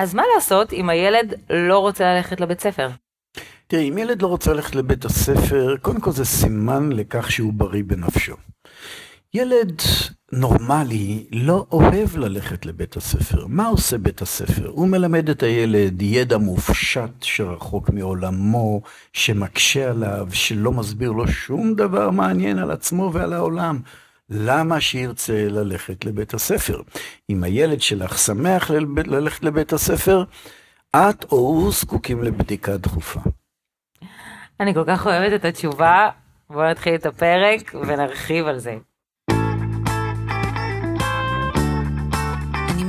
אז מה לעשות אם הילד לא רוצה ללכת לבית ספר? תראי, אם ילד לא רוצה ללכת לבית הספר, קודם כל זה סימן לכך שהוא בריא בנפשו. ילד נורמלי לא אוהב ללכת לבית הספר. מה עושה בית הספר? הוא מלמד את הילד ידע מופשט שרחוק מעולמו, שמקשה עליו, שלא מסביר לו שום דבר מעניין על עצמו ועל העולם. למה שירצה ללכת לבית הספר? אם הילד שלך שמח ללכת לבית הספר, את או הוא זקוקים לבדיקה דחופה. אני כל כך אוהבת את התשובה, בואו נתחיל את הפרק ונרחיב על זה.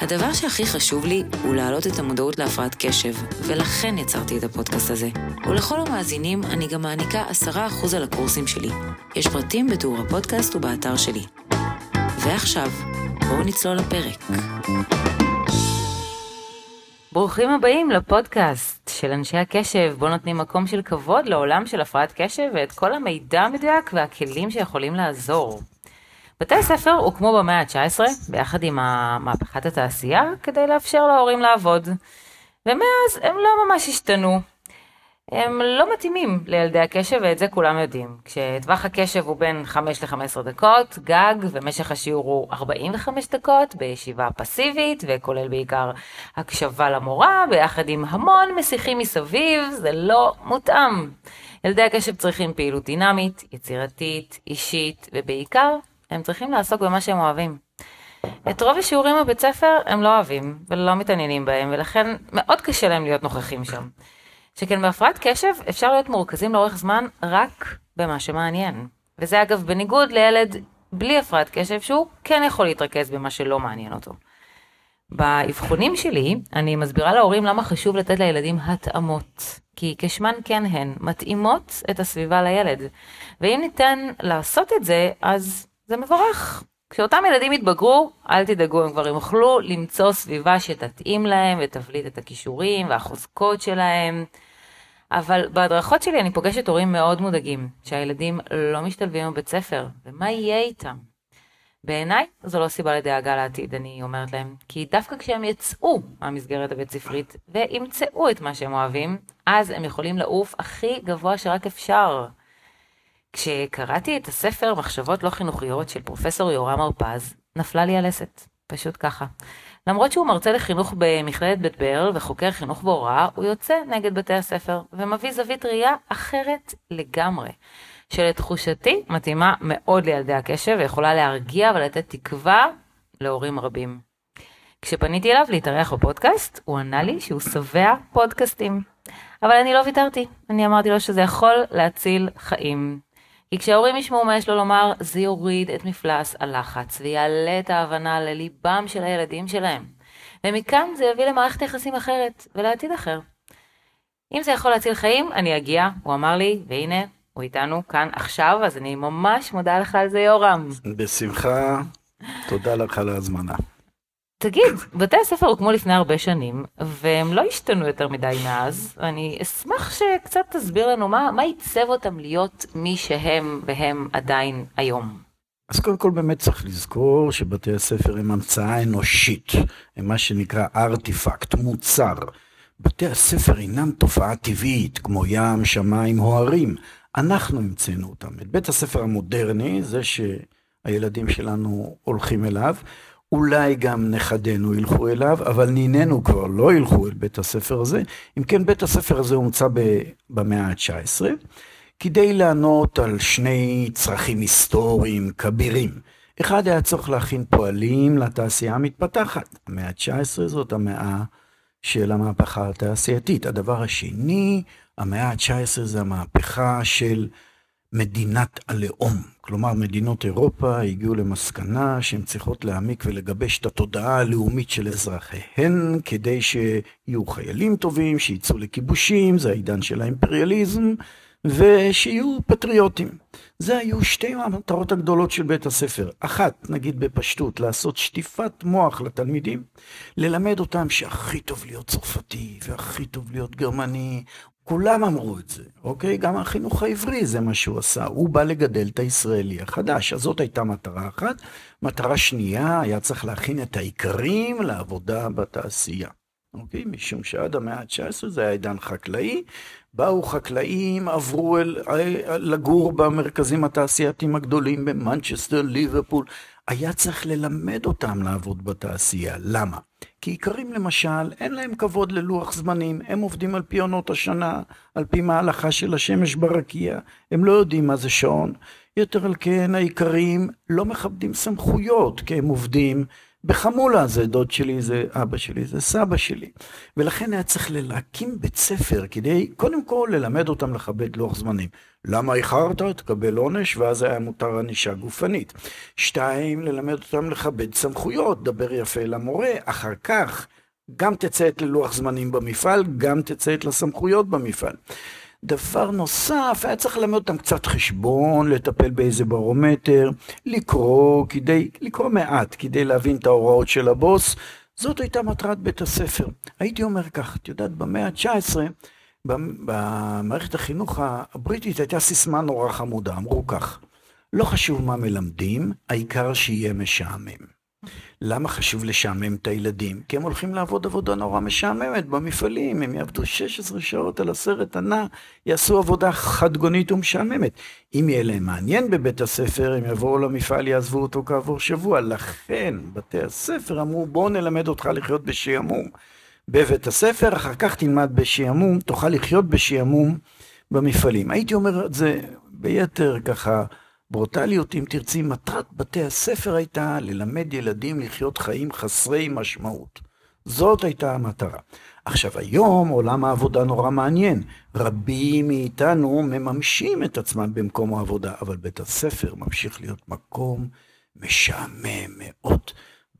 הדבר שהכי חשוב לי הוא להעלות את המודעות להפרעת קשב, ולכן יצרתי את הפודקאסט הזה. ולכל המאזינים אני גם מעניקה 10% על הקורסים שלי. יש פרטים בתיאור הפודקאסט ובאתר שלי. ועכשיו, בואו נצלול לפרק. ברוכים הבאים לפודקאסט של אנשי הקשב, בו נותנים מקום של כבוד לעולם של הפרעת קשב ואת כל המידע המדויק והכלים שיכולים לעזור. בתי הספר הוקמו במאה ה-19 ביחד עם מהפכת התעשייה כדי לאפשר להורים לעבוד. ומאז הם לא ממש השתנו. הם לא מתאימים לילדי הקשב ואת זה כולם יודעים. כשטווח הקשב הוא בין 5 ל-15 דקות, גג, ומשך השיעור הוא 45 דקות בישיבה פסיבית, וכולל בעיקר הקשבה למורה, ביחד עם המון מסיחים מסביב, זה לא מותאם. ילדי הקשב צריכים פעילות דינמית, יצירתית, אישית, ובעיקר הם צריכים לעסוק במה שהם אוהבים. את רוב השיעורים בבית ספר הם לא אוהבים ולא מתעניינים בהם, ולכן מאוד קשה להם להיות נוכחים שם. שכן בהפרעת קשב אפשר להיות מורכזים לאורך זמן רק במה שמעניין. וזה אגב בניגוד לילד בלי הפרעת קשב שהוא כן יכול להתרכז במה שלא מעניין אותו. באבחונים שלי אני מסבירה להורים למה חשוב לתת לילדים התאמות, כי כשמן כן הן מתאימות את הסביבה לילד. ואם ניתן לעשות את זה, אז זה מבורך. כשאותם ילדים יתבגרו, אל תדאגו, הם כבר יוכלו למצוא סביבה שתתאים להם ותבליט את הכישורים והחוזקות שלהם. אבל בהדרכות שלי אני פוגשת הורים מאוד מודאגים, שהילדים לא משתלבים בבית ספר, ומה יהיה איתם? בעיניי זו לא סיבה לדאגה לעתיד, אני אומרת להם, כי דווקא כשהם יצאו מהמסגרת הבית ספרית וימצאו את מה שהם אוהבים, אז הם יכולים לעוף הכי גבוה שרק אפשר. כשקראתי את הספר מחשבות לא חינוכיות של פרופסור יורם הרפז, נפלה לי הלסת, פשוט ככה. למרות שהוא מרצה לחינוך במכללת בית ברל וחוקר חינוך והוראה, הוא יוצא נגד בתי הספר ומביא זווית ראייה אחרת לגמרי, שלתחושתי מתאימה מאוד לילדי הקשב ויכולה להרגיע ולתת תקווה להורים רבים. כשפניתי אליו להתארח בפודקאסט, הוא ענה לי שהוא שבע פודקאסטים. אבל אני לא ויתרתי, אני אמרתי לו שזה יכול להציל חיים. כי כשההורים ישמעו מה יש לו לומר, זה יוריד את מפלס הלחץ ויעלה את ההבנה לליבם של הילדים שלהם. ומכאן זה יביא למערכת יחסים אחרת ולעתיד אחר. אם זה יכול להציל חיים, אני אגיע, הוא אמר לי, והנה, הוא איתנו כאן עכשיו, אז אני ממש מודה לך על זה, יורם. בשמחה, תודה לך על ההזמנה. תגיד, בתי הספר הוקמו לפני הרבה שנים, והם לא השתנו יותר מדי מאז, ואני אשמח שקצת תסביר לנו מה, מה עיצב אותם להיות מי שהם והם עדיין היום. אז קודם כל באמת צריך לזכור שבתי הספר הם המצאה אנושית, הם מה שנקרא ארטיפקט, מוצר. בתי הספר אינם תופעה טבעית, כמו ים, שמיים או הרים. אנחנו המצאנו אותם. את בית הספר המודרני, זה שהילדים שלנו הולכים אליו, אולי גם נכדינו ילכו אליו, אבל נינינו כבר לא ילכו אל בית הספר הזה. אם כן, בית הספר הזה הומצא במאה ה-19, כדי לענות על שני צרכים היסטוריים כבירים. אחד היה צריך להכין פועלים לתעשייה המתפתחת. המאה ה-19 זאת המאה של המהפכה התעשייתית. הדבר השני, המאה ה-19 זה המהפכה של מדינת הלאום. כלומר, מדינות אירופה הגיעו למסקנה שהן צריכות להעמיק ולגבש את התודעה הלאומית של אזרחיהן, כדי שיהיו חיילים טובים, שיצאו לכיבושים, זה העידן של האימפריאליזם, ושיהיו פטריוטים. זה היו שתי המטרות הגדולות של בית הספר. אחת, נגיד בפשטות, לעשות שטיפת מוח לתלמידים, ללמד אותם שהכי טוב להיות צרפתי, והכי טוב להיות גרמני, כולם אמרו את זה, אוקיי? גם החינוך העברי זה מה שהוא עשה. הוא בא לגדל את הישראלי החדש. אז זאת הייתה מטרה אחת. מטרה שנייה, היה צריך להכין את העיקרים לעבודה בתעשייה. אוקיי? משום שעד המאה ה-19 זה היה עידן חקלאי. באו חקלאים, עברו אל, לגור במרכזים התעשייתיים הגדולים במנצ'סטר, ליברפול. היה צריך ללמד אותם לעבוד בתעשייה. למה? כי איכרים למשל, אין להם כבוד ללוח זמנים, הם עובדים על פי עונות השנה, על פי מהלכה של השמש ברקיע, הם לא יודעים מה זה שעון. יותר על כן, האיכרים לא מכבדים סמכויות, כי הם עובדים בחמולה, זה דוד שלי, זה אבא שלי, זה סבא שלי. ולכן היה צריך להקים בית ספר כדי, קודם כל, ללמד אותם לכבד לוח זמנים. למה איחרת? תקבל עונש, ואז היה מותר ענישה גופנית. שתיים, ללמד אותם לכבד סמכויות, דבר יפה למורה, אחר כך גם תציית ללוח זמנים במפעל, גם תציית לסמכויות במפעל. דבר נוסף, היה צריך ללמד אותם קצת חשבון, לטפל באיזה ברומטר, לקרוא, כדי, לקרוא מעט, כדי להבין את ההוראות של הבוס. זאת הייתה מטרת בית הספר. הייתי אומר כך, את יודעת, במאה ה-19, במערכת החינוך הבריטית הייתה סיסמה נורא חמודה, אמרו כך, לא חשוב מה מלמדים, העיקר שיהיה משעמם. למה חשוב לשעמם את הילדים? כי הם הולכים לעבוד עבודה נורא משעממת במפעלים, הם יעבדו 16 שעות על הסרט הנע, יעשו עבודה חדגונית ומשעממת. אם יהיה להם מעניין בבית הספר, הם יבואו למפעל, יעזבו אותו כעבור שבוע. לכן, בתי הספר אמרו, בואו נלמד אותך לחיות בשעמום בבית הספר, אחר כך תלמד בשעמום, תוכל לחיות בשעמום במפעלים. הייתי אומר את זה ביתר ככה ברוטליות, אם תרצי, מטרת בתי הספר הייתה ללמד ילדים לחיות חיים חסרי משמעות. זאת הייתה המטרה. עכשיו, היום עולם העבודה נורא מעניין. רבים מאיתנו מממשים את עצמם במקום העבודה, אבל בית הספר ממשיך להיות מקום משעמם מאוד.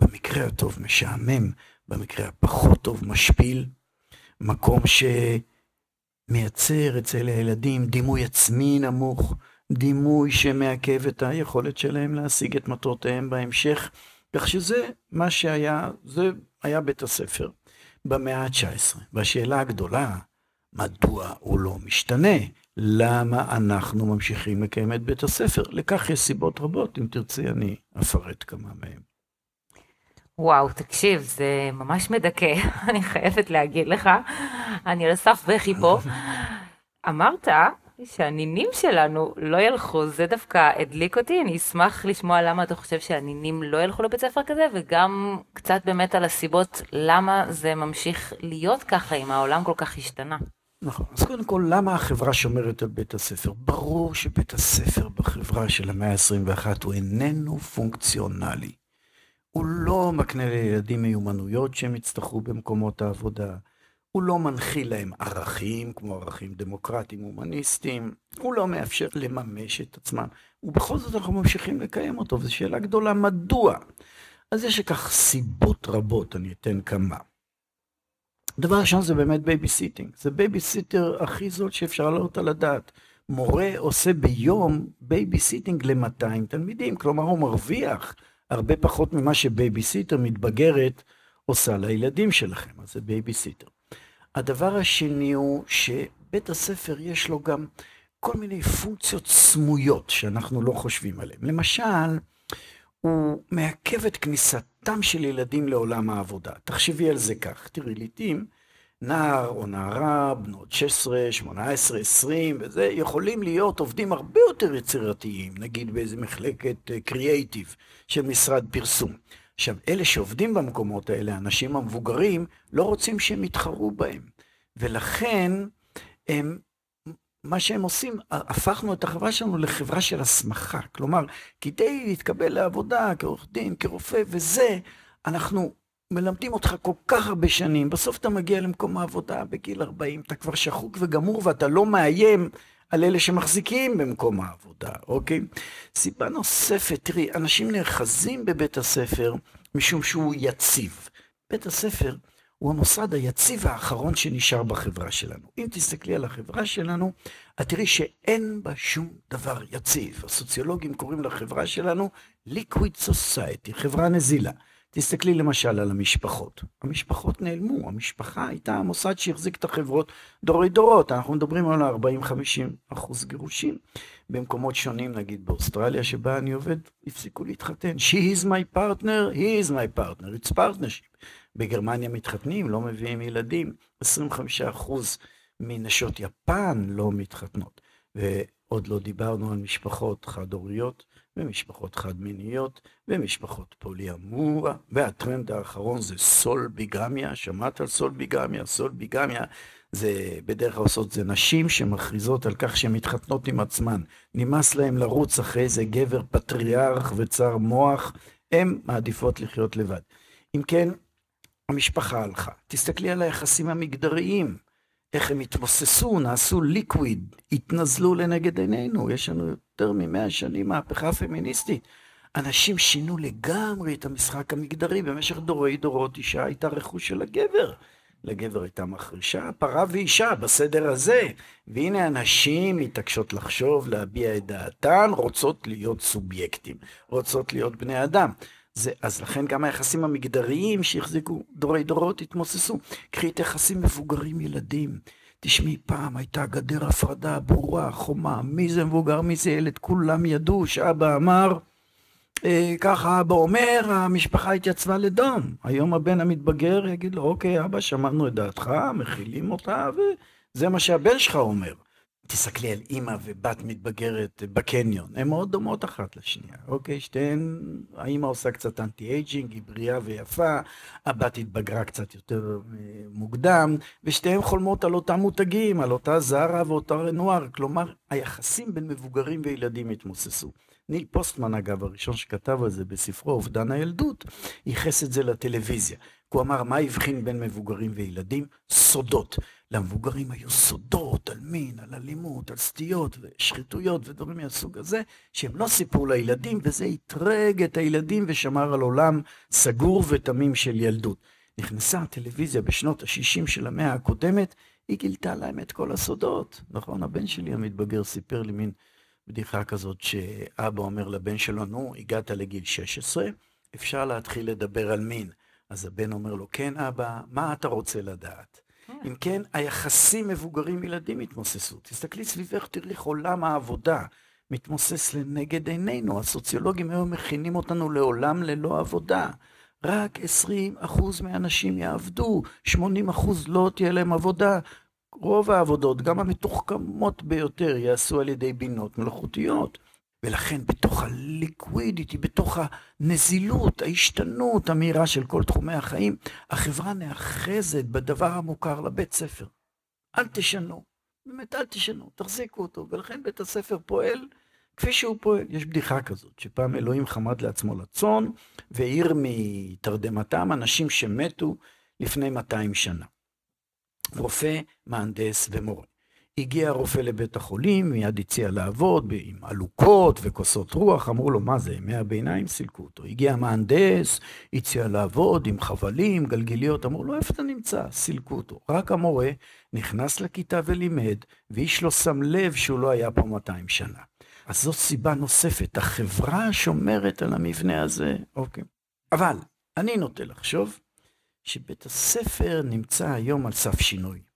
במקרה הטוב משעמם, במקרה הפחות טוב משפיל. מקום שמייצר אצל הילדים דימוי עצמי נמוך. דימוי שמעכב את היכולת שלהם להשיג את מטרותיהם בהמשך, כך שזה מה שהיה, זה היה בית הספר במאה ה-19. והשאלה הגדולה, מדוע הוא לא משתנה? למה אנחנו ממשיכים לקיים את בית הספר? לכך יש סיבות רבות, אם תרצי אני אפרט כמה מהן. וואו, תקשיב, זה ממש מדכא, אני חייבת להגיד לך, אני על הסף בכי פה. אמרת שהנינים שלנו לא ילכו, זה דווקא הדליק אותי, אני אשמח לשמוע למה אתה חושב שהנינים לא ילכו לבית ספר כזה, וגם קצת באמת על הסיבות למה זה ממשיך להיות ככה, אם העולם כל כך השתנה. נכון. אז קודם כל, למה החברה שומרת על בית הספר? ברור שבית הספר בחברה של המאה ה-21 הוא איננו פונקציונלי. הוא לא מקנה לילדים מיומנויות שהם יצטרכו במקומות העבודה. הוא לא מנחיל להם ערכים, כמו ערכים דמוקרטיים הומניסטיים, הוא לא מאפשר לממש את עצמם, ובכל זאת אנחנו ממשיכים לקיים אותו, וזו שאלה גדולה, מדוע? אז יש לכך סיבות רבות, אני אתן כמה. דבר ראשון זה באמת babysitting, זה בייביסיטר הכי זול שאפשר לעלות על הדעת. מורה עושה ביום babysitting ל-200 תלמידים, כלומר הוא מרוויח הרבה פחות ממה שבייביסיטר מתבגרת עושה לילדים שלכם, אז זה בייביסיטר. הדבר השני הוא שבית הספר יש לו גם כל מיני פונקציות סמויות שאנחנו לא חושבים עליהן. למשל, הוא מעכב את כניסתם של ילדים לעולם העבודה. תחשבי על זה כך, תראי, לעתים נער או נערה, בנות 16, 18, 20, וזה, יכולים להיות עובדים הרבה יותר יצירתיים, נגיד באיזה מחלקת קריאייטיב אה, של משרד פרסום. עכשיו, אלה שעובדים במקומות האלה, האנשים המבוגרים, לא רוצים שהם יתחרו בהם. ולכן, הם, מה שהם עושים, הפכנו את החברה שלנו לחברה של הסמכה. כלומר, כדי להתקבל לעבודה כעורך דין, כרופא וזה, אנחנו מלמדים אותך כל כך הרבה שנים, בסוף אתה מגיע למקום העבודה בגיל 40, אתה כבר שחוק וגמור ואתה לא מאיים על אלה שמחזיקים במקום העבודה, אוקיי? סיבה נוספת, תראי, אנשים נאחזים בבית הספר משום שהוא יציב. בית הספר הוא המוסד היציב האחרון שנשאר בחברה שלנו. אם תסתכלי על החברה שלנו, את תראי שאין בה שום דבר יציב. הסוציולוגים קוראים לחברה שלנו Liquid Society, חברה נזילה. תסתכלי למשל על המשפחות. המשפחות נעלמו, המשפחה הייתה המוסד שהחזיק את החברות דורי דורות. אנחנו מדברים על 40-50 אחוז גירושים. במקומות שונים, נגיד באוסטרליה שבה אני עובד, הפסיקו להתחתן. She is my partner, he is my partner, it's partnership. בגרמניה מתחתנים, לא מביאים ילדים. 25 אחוז מנשות יפן לא מתחתנות. ועוד לא דיברנו על משפחות חד-הוריות. ומשפחות חד-מיניות, ומשפחות פוליאמורה, והטרנד האחרון זה סול ביגמיה, שמעת על סול ביגמיה? סול ביגמיה זה בדרך כלל עושות זה נשים שמכריזות על כך שהן מתחתנות עם עצמן. נמאס להן לרוץ אחרי איזה גבר פטריארך וצר מוח, הן מעדיפות לחיות לבד. אם כן, המשפחה הלכה. תסתכלי על היחסים המגדריים. איך הם התמוססו, נעשו ליקוויד, התנזלו לנגד עינינו. יש לנו יותר ממאה שנים מהפכה פמיניסטית. אנשים שינו לגמרי את המשחק המגדרי. במשך דורי דורות אישה הייתה רכוש של הגבר. לגבר הייתה מחרישה, פרה ואישה בסדר הזה. והנה הנשים מתעקשות לחשוב, להביע את דעתן, רוצות להיות סובייקטים, רוצות להיות בני אדם. זה, אז לכן גם היחסים המגדריים שהחזיקו דורי דורות התמוססו. קחי את יחסים מבוגרים ילדים. תשמעי, פעם הייתה גדר הפרדה ברורה, חומה, מי זה מבוגר, מי זה ילד, כולם ידעו שאבא אמר, אה, ככה אבא אומר, המשפחה התייצבה לדום. היום הבן המתבגר יגיד לו, אוקיי, אבא, שמענו את דעתך, מכילים אותה, וזה מה שהבן שלך אומר. תסתכלי על אימא ובת מתבגרת בקניון, הן מאוד דומות אחת לשנייה, אוקיי? שתיהן, האימא עושה קצת anti-aging, היא בריאה ויפה, הבת התבגרה קצת יותר אה, מוקדם, ושתיהן חולמות על אותם מותגים, על אותה זרה ואותה רנואר, כלומר, היחסים בין מבוגרים וילדים התמוססו. ניל פוסטמן, אגב, הראשון שכתב על זה בספרו אובדן הילדות, ייחס את זה לטלוויזיה. הוא אמר, מה הבחין בין מבוגרים וילדים? סודות. למבוגרים היו סודות על מין, על אלימות, על סטיות ושחיתויות ודברים מהסוג הזה, שהם לא סיפרו לילדים, וזה אתרג את הילדים ושמר על עולם סגור ותמים של ילדות. נכנסה הטלוויזיה בשנות ה-60 של המאה הקודמת, היא גילתה להם את כל הסודות. נכון, הבן שלי המתבגר סיפר לי מין בדיחה כזאת, שאבא אומר לבן שלו, נו, הגעת לגיל 16, אפשר להתחיל לדבר על מין. אז הבן אומר לו, כן אבא, מה אתה רוצה לדעת? אם כן, היחסים מבוגרים-ילדים התמוססו. תסתכלי סביבך, תראי איך עולם העבודה מתמוסס לנגד עינינו. הסוציולוגים היום מכינים אותנו לעולם ללא עבודה. רק 20% מהאנשים יעבדו, 80% לא תהיה להם עבודה. רוב העבודות, גם המתוחכמות ביותר, יעשו על ידי בינות מלאכותיות. ולכן בתוך הליקווידיטי, בתוך הנזילות, ההשתנות המהירה של כל תחומי החיים, החברה נאחזת בדבר המוכר לבית ספר. אל תשנו, באמת אל תשנו, תחזיקו אותו. ולכן בית הספר פועל כפי שהוא פועל. יש בדיחה כזאת, שפעם אלוהים חמד לעצמו לצון, והעיר מתרדמתם אנשים שמתו לפני 200 שנה. רופא, מהנדס ומורה. הגיע הרופא לבית החולים, מיד הציע לעבוד עם עלוקות וכוסות רוח, אמרו לו, מה זה, ימי הביניים? סילקו אותו. הגיע המהנדס, הציע לעבוד עם חבלים, גלגיליות, אמרו לו, איפה אתה נמצא? סילקו אותו. רק המורה נכנס לכיתה ולימד, ואיש לא שם לב שהוא לא היה פה 200 שנה. אז זאת סיבה נוספת, החברה שומרת על המבנה הזה, אוקיי. אבל אני נוטה לחשוב שבית הספר נמצא היום על סף שינוי.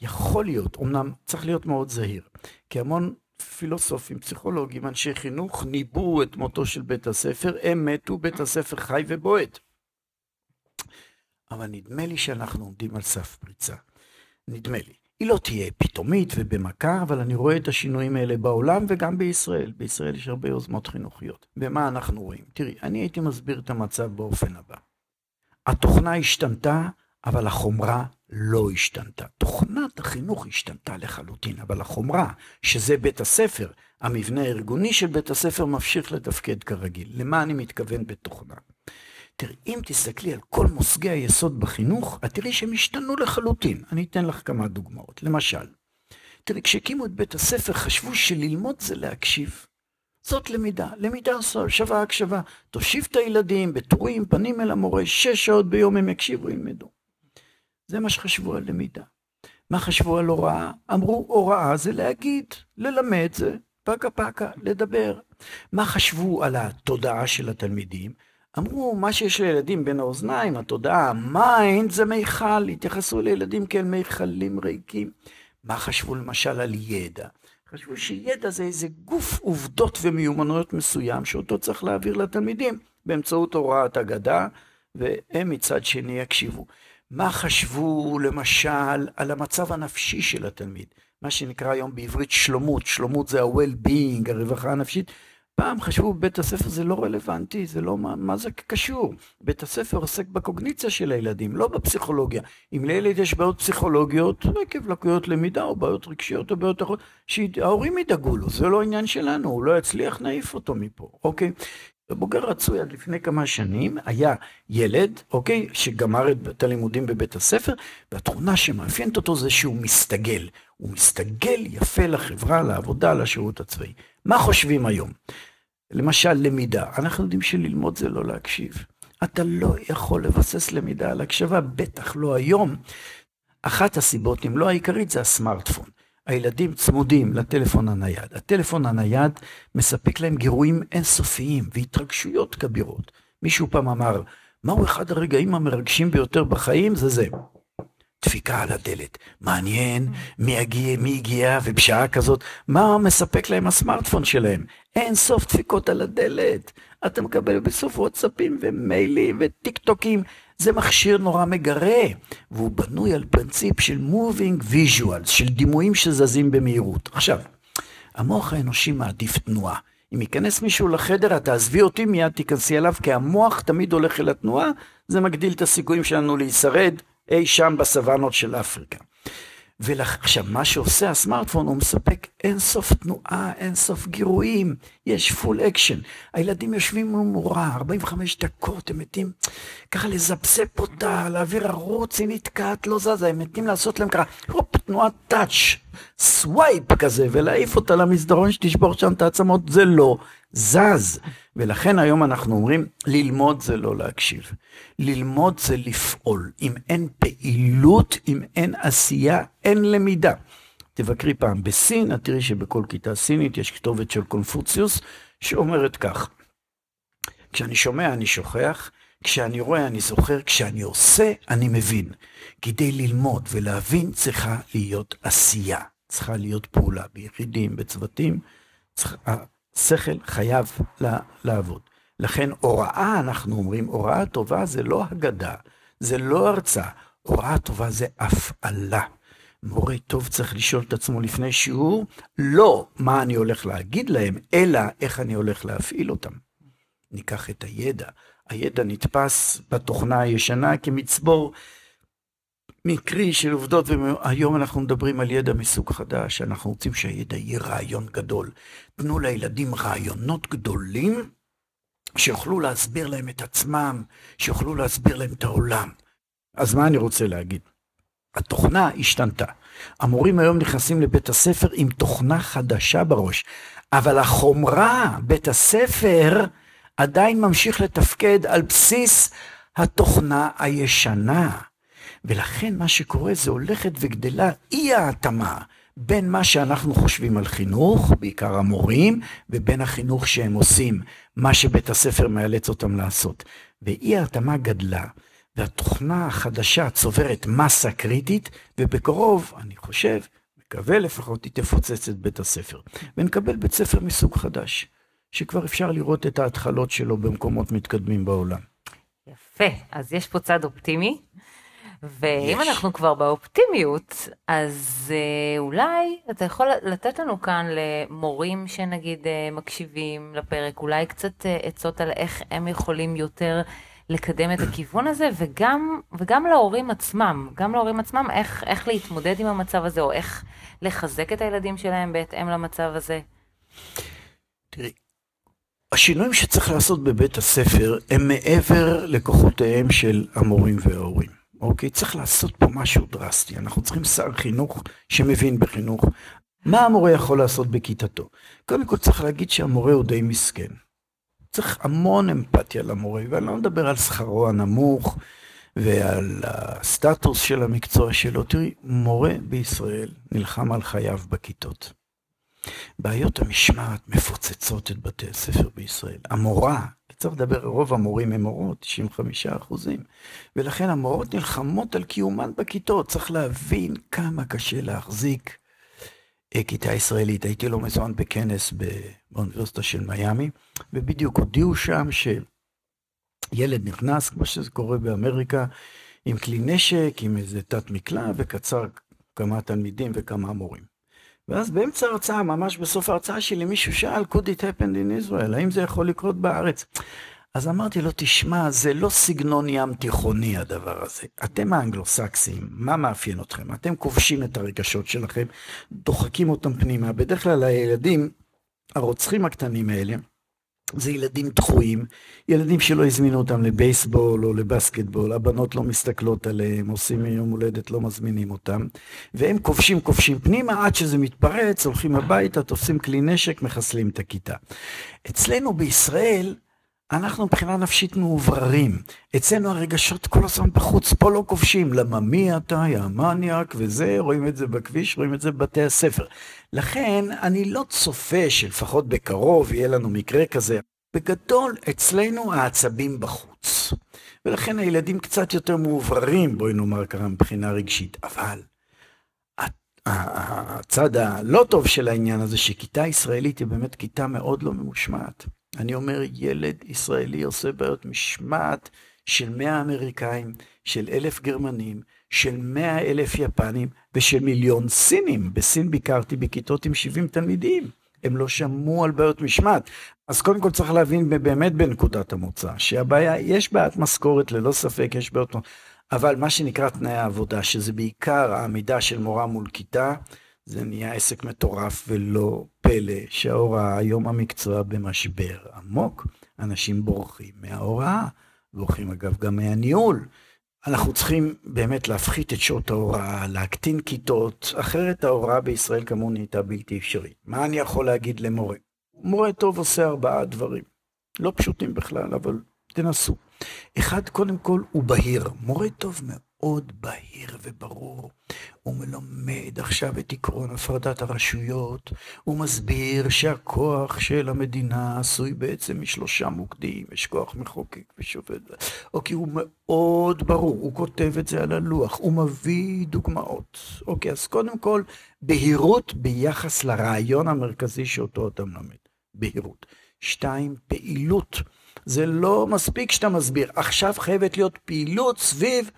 יכול להיות, אמנם צריך להיות מאוד זהיר, כי המון פילוסופים, פסיכולוגים, אנשי חינוך, ניבאו את מותו של בית הספר, הם מתו, בית הספר חי ובועט. אבל נדמה לי שאנחנו עומדים על סף פריצה. נדמה לי. היא לא תהיה פתאומית ובמכה, אבל אני רואה את השינויים האלה בעולם וגם בישראל. בישראל יש הרבה יוזמות חינוכיות. ומה אנחנו רואים? תראי, אני הייתי מסביר את המצב באופן הבא. התוכנה השתנתה, אבל החומרה לא השתנתה. תוכנת החינוך השתנתה לחלוטין, אבל החומרה, שזה בית הספר, המבנה הארגוני של בית הספר ממשיך לתפקד כרגיל. למה אני מתכוון בתוכנה? תראי, אם תסתכלי על כל מושגי היסוד בחינוך, את תראי שהם השתנו לחלוטין. אני אתן לך כמה דוגמאות. למשל, תראי, כשהקימו את בית הספר חשבו שללמוד זה להקשיב. זאת למידה, למידה שווה הקשבה. תושיב את הילדים בטורים, פנים אל המורה, שש שעות ביום הם יקשיבו, ילמדו. זה מה שחשבו על למידה. מה חשבו על הוראה? אמרו, הוראה זה להגיד, ללמד זה פקה פקה, לדבר. מה חשבו על התודעה של התלמידים? אמרו, מה שיש לילדים בין האוזניים, התודעה, ה mind זה מיכל, התייחסו לילדים כאל מיכלים ריקים. מה חשבו למשל על ידע? חשבו שידע זה איזה גוף עובדות ומיומנויות מסוים שאותו צריך להעביר לתלמידים באמצעות הוראה הגדה, והם מצד שני יקשיבו. מה חשבו למשל על המצב הנפשי של התלמיד? מה שנקרא היום בעברית שלומות, שלומות זה ה-well-being, הרווחה הנפשית. פעם חשבו בית הספר זה לא רלוונטי, זה לא, מה, מה זה קשור? בית הספר עוסק בקוגניציה של הילדים, לא בפסיכולוגיה. אם לילד יש בעיות פסיכולוגיות, עקב לקויות למידה או בעיות רגשיות או בעיות אחרות, שההורים ידאגו לו, זה לא עניין שלנו, הוא לא יצליח, נעיף אותו מפה, אוקיי? בבוגר רצוי עד לפני כמה שנים היה ילד, אוקיי, שגמר את הלימודים בבית הספר, והתכונה שמאפיינת אותו זה שהוא מסתגל. הוא מסתגל יפה לחברה, לעבודה, לשירות הצבאי. מה חושבים היום? למשל, למידה. אנחנו יודעים שללמוד זה לא להקשיב. אתה לא יכול לבסס למידה על הקשבה, בטח לא היום. אחת הסיבות, אם לא העיקרית, זה הסמארטפון. הילדים צמודים לטלפון הנייד. הטלפון הנייד מספק להם גירויים אינסופיים והתרגשויות כבירות. מישהו פעם אמר, מהו אחד הרגעים המרגשים ביותר בחיים? זה זה. דפיקה על הדלת. מעניין מי הגיע, מי הגיע ובשעה כזאת, מה מספק להם הסמארטפון שלהם? אין סוף דפיקות על הדלת. אתה מקבל בסוף וואטסאפים ומיילים וטיק טוקים. זה מכשיר נורא מגרה, והוא בנוי על פרינציפ של moving visuals, של דימויים שזזים במהירות. עכשיו, המוח האנושי מעדיף תנועה. אם ייכנס מישהו לחדר, את תעזבי אותי, מיד תיכנסי אליו, כי המוח תמיד הולך אל התנועה, זה מגדיל את הסיכויים שלנו להישרד אי שם בסוואנות של אפריקה. ועכשיו, מה שעושה הסמארטפון, הוא מספק אינסוף תנועה, אינסוף גירויים, יש full action. הילדים יושבים מול מורה, 45 דקות, הם מתים ככה לזפזפ אותה, להעביר ערוץ, היא נתקעת, לא זזה, הם מתים לעשות להם ככה, תנועת touch, swipe כזה, ולהעיף אותה למסדרון שתשבור שם את העצמות, זה לא זז. ולכן היום אנחנו אומרים, ללמוד זה לא להקשיב. ללמוד זה לפעול. אם אין פעילות, אם אין עשייה, אין למידה. תבקרי פעם בסין, את תראי שבכל כיתה סינית יש כתובת של קונפוציוס, שאומרת כך: כשאני שומע אני שוכח, כשאני רואה אני זוכר, כשאני עושה אני מבין. כדי ללמוד ולהבין צריכה להיות עשייה, צריכה להיות פעולה ביחידים, בצוותים. צריך, השכל חייב לעבוד. לכן הוראה, אנחנו אומרים, הוראה טובה זה לא הגדה, זה לא הרצאה, הוראה טובה זה הפעלה. מורה טוב צריך לשאול את עצמו לפני שיעור, לא מה אני הולך להגיד להם, אלא איך אני הולך להפעיל אותם. ניקח את הידע. הידע נתפס בתוכנה הישנה כמצבור מקרי של עובדות, והיום אנחנו מדברים על ידע מסוג חדש, אנחנו רוצים שהידע יהיה רעיון גדול. תנו לילדים רעיונות גדולים, שיוכלו להסביר להם את עצמם, שיוכלו להסביר להם את העולם. אז מה אני רוצה להגיד? התוכנה השתנתה. המורים היום נכנסים לבית הספר עם תוכנה חדשה בראש, אבל החומרה, בית הספר, עדיין ממשיך לתפקד על בסיס התוכנה הישנה. ולכן מה שקורה זה הולכת וגדלה אי ההתאמה בין מה שאנחנו חושבים על חינוך, בעיקר המורים, ובין החינוך שהם עושים, מה שבית הספר מאלץ אותם לעשות. ואי ההתאמה גדלה, והתוכנה החדשה צוברת מסה קריטית, ובקרוב, אני חושב, מקווה לפחות, היא תפוצץ את בית הספר. ונקבל בית ספר מסוג חדש, שכבר אפשר לראות את ההתחלות שלו במקומות מתקדמים בעולם. יפה, אז יש פה צד אופטימי. ואם יש. אנחנו כבר באופטימיות, אז אה, אולי אתה יכול לתת לנו כאן למורים שנגיד אה, מקשיבים לפרק, אולי קצת אה, עצות על איך הם יכולים יותר לקדם את הכיוון הזה, וגם, וגם להורים עצמם, גם להורים עצמם, איך, איך להתמודד עם המצב הזה, או איך לחזק את הילדים שלהם בהתאם למצב הזה. תראי, השינויים שצריך לעשות בבית הספר הם מעבר לכוחותיהם של המורים וההורים. אוקיי? צריך לעשות פה משהו דרסטי. אנחנו צריכים שר חינוך שמבין בחינוך. מה המורה יכול לעשות בכיתתו? קודם כל צריך להגיד שהמורה הוא די מסכן. צריך המון אמפתיה למורה, ואני לא מדבר על שכרו הנמוך ועל הסטטוס של המקצוע שלו. תראי, מורה בישראל נלחם על חייו בכיתות. בעיות המשמעת מפוצצות את בתי הספר בישראל. המורה, צריך לדבר, רוב המורים הם מורות, 95 אחוזים, ולכן המורות נלחמות על קיומן בכיתות. צריך להבין כמה קשה להחזיק אה, כיתה ישראלית. הייתי לא מזמן בכנס באוניברסיטה של מיאמי, ובדיוק הודיעו שם שילד נכנס, כמו שזה קורה באמריקה, עם כלי נשק, עם איזה תת מקלע, וקצר כמה תלמידים וכמה מורים. ואז באמצע ההרצאה, ממש בסוף ההרצאה שלי, מישהו שאל, could it happen in Israel? האם זה יכול לקרות בארץ? אז אמרתי לו, תשמע, זה לא סגנון ים תיכוני הדבר הזה. אתם האנגלוסקסים, מה מאפיין אתכם? אתם כובשים את הרגשות שלכם, דוחקים אותם פנימה. בדרך כלל הילדים, הרוצחים הקטנים האלה, זה ילדים דחויים, ילדים שלא הזמינו אותם לבייסבול או לבסקטבול, הבנות לא מסתכלות עליהם, עושים יום הולדת, לא מזמינים אותם, והם כובשים כובשים פנימה עד שזה מתפרץ, הולכים הביתה, תופסים כלי נשק, מחסלים את הכיתה. אצלנו בישראל, אנחנו מבחינה נפשית מאובררים. אצלנו הרגשות כל הזמן בחוץ, פה לא כובשים. למה מי אתה, יא מניאק וזה, רואים את זה בכביש, רואים את זה בבתי הספר. לכן, אני לא צופה שלפחות בקרוב יהיה לנו מקרה כזה. בגדול, אצלנו העצבים בחוץ. ולכן הילדים קצת יותר מאובררים, בואי נאמר ככה, מבחינה רגשית. אבל הצד הלא טוב של העניין הזה, שכיתה ישראלית היא באמת כיתה מאוד לא ממושמעת. אני אומר, ילד ישראלי עושה בעיות משמעת של 100 אמריקאים, של אלף גרמנים, של 100 אלף יפנים ושל מיליון סינים. בסין ביקרתי בכיתות עם 70 תלמידים. הם לא שמעו על בעיות משמעת. אז קודם כל צריך להבין באמת בנקודת המוצא, שהבעיה, יש בעיית משכורת, ללא ספק יש בעיות, אבל מה שנקרא תנאי העבודה, שזה בעיקר העמידה של מורה מול כיתה, זה נהיה עסק מטורף ולא פלא שההוראה, היום המקצוע במשבר עמוק. אנשים בורחים מההוראה, בורחים אגב גם מהניהול. אנחנו צריכים באמת להפחית את שעות ההוראה, להקטין כיתות, אחרת ההוראה בישראל כאמור נהייתה בלתי אפשרית. מה אני יכול להגיד למורה? מורה טוב עושה ארבעה דברים. לא פשוטים בכלל, אבל תנסו. אחד, קודם כל, הוא בהיר. מורה טוב מאוד. מאוד בהיר וברור. הוא מלמד עכשיו את עקרון הפרדת הרשויות, הוא מסביר שהכוח של המדינה עשוי בעצם משלושה מוקדים, יש כוח מחוקק ושופט, אוקיי, הוא מאוד ברור, הוא כותב את זה על הלוח, הוא מביא דוגמאות. אוקיי, אז קודם כל, בהירות ביחס לרעיון המרכזי שאותו אתה מלמד. בהירות. שתיים, פעילות. זה לא מספיק שאתה מסביר, עכשיו חייבת להיות פעילות סביב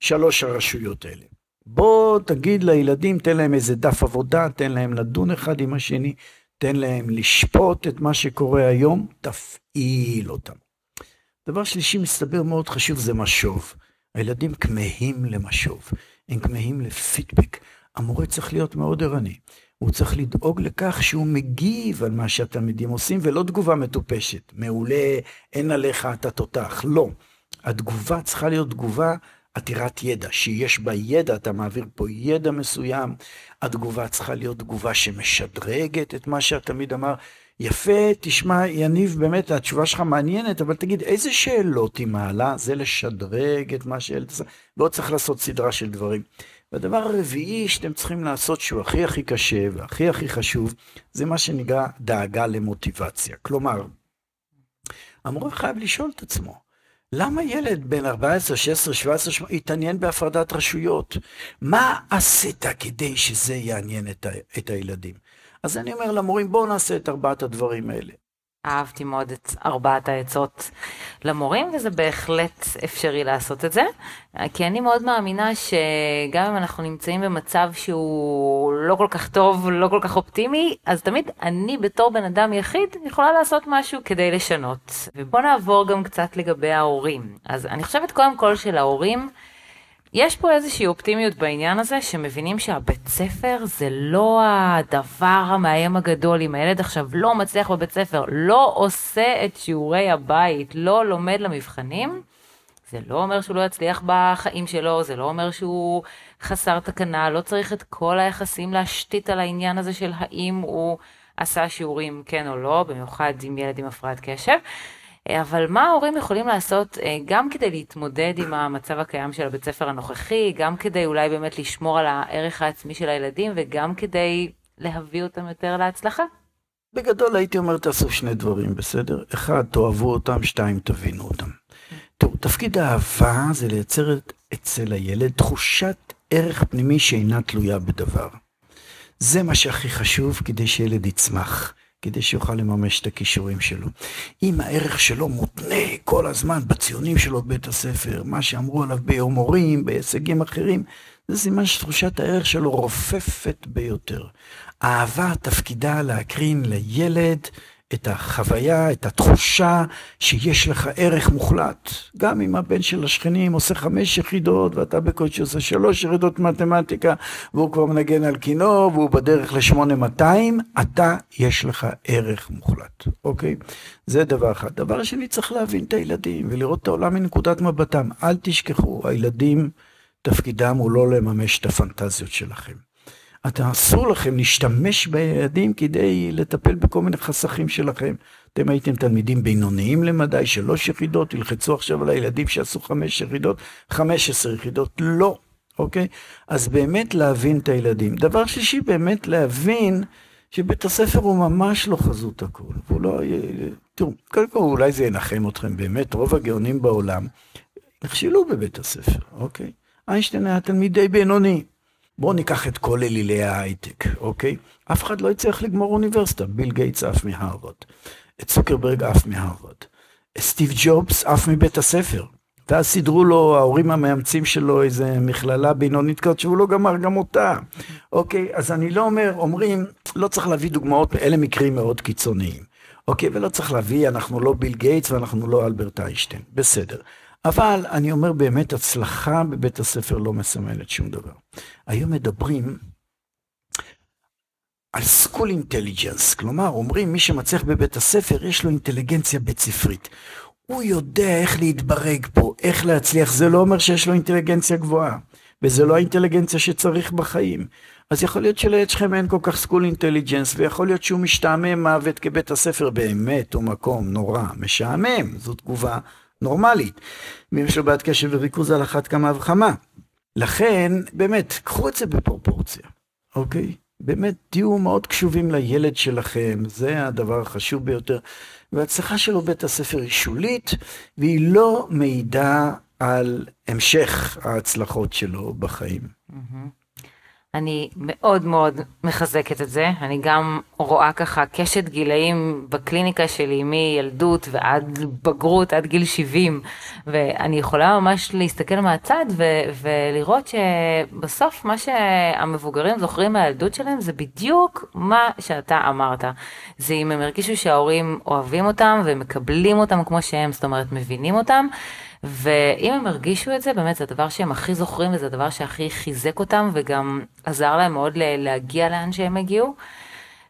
שלוש הרשויות האלה. בוא תגיד לילדים, תן להם איזה דף עבודה, תן להם לדון אחד עם השני, תן להם לשפוט את מה שקורה היום, תפעיל אותם. דבר שלישי, מסתבר מאוד חשוב, זה משוב. הילדים כמהים למשוב, הם כמהים לפידבק. המורה צריך להיות מאוד ערני. הוא צריך לדאוג לכך שהוא מגיב על מה שהתלמידים עושים, ולא תגובה מטופשת. מעולה, אין עליך, אתה תותח. לא. התגובה צריכה להיות תגובה עתירת ידע, שיש בה ידע, אתה מעביר פה ידע מסוים, התגובה צריכה להיות תגובה שמשדרגת את מה שאת תמיד אמר. יפה, תשמע, יניב, באמת, התשובה שלך מעניינת, אבל תגיד, איזה שאלות היא מעלה? זה לשדרג את מה שילד עשה, ועוד צריך לעשות סדרה של דברים. והדבר הרביעי שאתם צריכים לעשות, שהוא הכי הכי קשה והכי הכי חשוב, זה מה שנקרא דאגה למוטיבציה. כלומר, המורה חייב לשאול את עצמו, למה ילד בן 14, 16, 17, 18 יתעניין בהפרדת רשויות? מה עשית כדי שזה יעניין את, ה, את הילדים? אז אני אומר למורים, בואו נעשה את ארבעת הדברים האלה. אהבתי מאוד את ארבעת העצות למורים, וזה בהחלט אפשרי לעשות את זה. כי אני מאוד מאמינה שגם אם אנחנו נמצאים במצב שהוא לא כל כך טוב, לא כל כך אופטימי, אז תמיד אני בתור בן אדם יחיד יכולה לעשות משהו כדי לשנות. ובואו נעבור גם קצת לגבי ההורים. אז אני חושבת קודם כל שלהורים, יש פה איזושהי אופטימיות בעניין הזה, שמבינים שהבית ספר זה לא הדבר המאיים הגדול. אם הילד עכשיו לא מצליח בבית ספר, לא עושה את שיעורי הבית, לא לומד למבחנים, זה לא אומר שהוא לא יצליח בחיים שלו, זה לא אומר שהוא חסר תקנה, לא צריך את כל היחסים להשתית על העניין הזה של האם הוא עשה שיעורים כן או לא, במיוחד עם ילד עם הפרעת קשב. אבל מה ההורים יכולים לעשות אה, גם כדי להתמודד עם המצב הקיים של הבית ספר הנוכחי, גם כדי אולי באמת לשמור על הערך העצמי של הילדים וגם כדי להביא אותם יותר להצלחה? בגדול הייתי אומר תעשו שני דברים, בסדר? אחד, תאהבו אותם, שתיים, תבינו אותם. תראו, תפקיד האהבה זה לייצר אצל הילד תחושת ערך פנימי שאינה תלויה בדבר. זה מה שהכי חשוב כדי שילד יצמח. כדי שיוכל לממש את הכישורים שלו. אם הערך שלו מותנה כל הזמן בציונים שלו בבית הספר, מה שאמרו עליו ביום הורים, בהישגים אחרים, זה סימן שתחושת הערך שלו רופפת ביותר. אהבה תפקידה להקרין לילד את החוויה, את התחושה שיש לך ערך מוחלט. גם אם הבן של השכנים עושה חמש יחידות ואתה בקושי עושה שלוש יחידות מתמטיקה והוא כבר מנגן על כינור והוא בדרך לשמונה מאתיים, אתה יש לך ערך מוחלט, אוקיי? זה דבר אחד. דבר שני, צריך להבין את הילדים ולראות את העולם מנקודת מבטם. אל תשכחו, הילדים, תפקידם הוא לא לממש את הפנטזיות שלכם. אתה אסור לכם להשתמש בילדים כדי לטפל בכל מיני חסכים שלכם. אתם הייתם תלמידים בינוניים למדי, שלוש יחידות, תלחצו עכשיו על הילדים שעשו חמש יחידות, חמש עשר יחידות, לא, אוקיי? אז באמת להבין את הילדים. דבר שלישי, באמת להבין שבית הספר הוא ממש לא חזות הכל. והוא לא... תראו, קודם כל אולי זה ינחם אתכם, באמת, רוב הגאונים בעולם נכשלו בבית הספר, אוקיי? איינשטיין היה תלמיד די בינוני. בואו ניקח את כל אלילי ההייטק, אוקיי? אף אחד לא יצטרך לגמור אוניברסיטה, ביל גייטס עף מהרווארד, צוקרברג עף מהרווארד, סטיב ג'ובס עף מבית הספר. ואז סידרו לו, ההורים המאמצים שלו, איזה מכללה בינונית כזאת, שהוא לא גמר גם אותה. אוקיי, אז אני לא אומר, אומרים, לא צריך להביא דוגמאות, אלה מקרים מאוד קיצוניים. אוקיי, ולא צריך להביא, אנחנו לא ביל גייטס ואנחנו לא אלברט איינשטיין. בסדר. אבל אני אומר באמת, הצלחה בבית הספר לא מסמלת שום דבר. היום מדברים על school intelligence, כלומר אומרים מי שמצליח בבית הספר יש לו אינטליגנציה בית ספרית. הוא יודע איך להתברג פה, איך להצליח, זה לא אומר שיש לו אינטליגנציה גבוהה, וזה לא האינטליגנציה שצריך בחיים. אז יכול להיות שלילד שלכם אין כל כך school intelligence, ויכול להיות שהוא משתעמם מוות כי בית הספר באמת, הוא מקום נורא, משעמם, זו תגובה נורמלית. ואם יש לו בעיית קשב וריכוז על אחת כמה וכמה. לכן, באמת, קחו את זה בפרופורציה, אוקיי? באמת, תהיו מאוד קשובים לילד שלכם, זה הדבר החשוב ביותר. וההצלחה שלו בית הספר היא שולית, והיא לא מעידה על המשך ההצלחות שלו בחיים. Mm-hmm. אני מאוד מאוד מחזקת את זה. אני גם רואה ככה קשת גילאים בקליניקה שלי מילדות ועד בגרות, עד גיל 70, ואני יכולה ממש להסתכל מהצד ו- ולראות שבסוף מה שהמבוגרים זוכרים מהילדות שלהם זה בדיוק מה שאתה אמרת. זה אם הם הרגישו שההורים אוהבים אותם ומקבלים אותם כמו שהם, זאת אומרת מבינים אותם. ואם הם הרגישו את זה, באמת זה הדבר שהם הכי זוכרים וזה הדבר שהכי חיזק אותם וגם עזר להם מאוד להגיע לאן שהם הגיעו.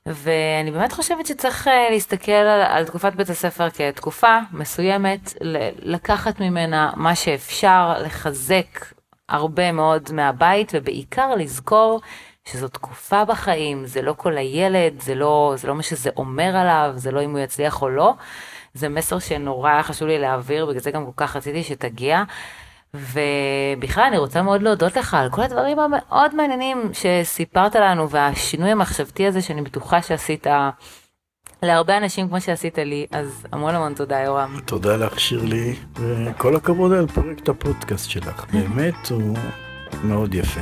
ואני באמת חושבת שצריך אה, להסתכל על, על תקופת בית הספר כתקופה מסוימת, לקחת ממנה מה שאפשר, לחזק הרבה מאוד מהבית ובעיקר לזכור שזו תקופה בחיים, זה לא כל הילד, זה לא, זה לא מה שזה אומר עליו, זה לא אם הוא יצליח או לא. זה מסר שנורא היה חשוב לי להעביר, בגלל זה גם כל כך רציתי שתגיע. ובכלל אני רוצה מאוד להודות לך על כל הדברים המאוד מעניינים שסיפרת לנו והשינוי המחשבתי הזה שאני בטוחה שעשית להרבה אנשים כמו שעשית לי, אז המון המון תודה יורם. תודה לך שירלי, וכל הכבוד על פרויקט הפודקאסט שלך, באמת הוא מאוד יפה.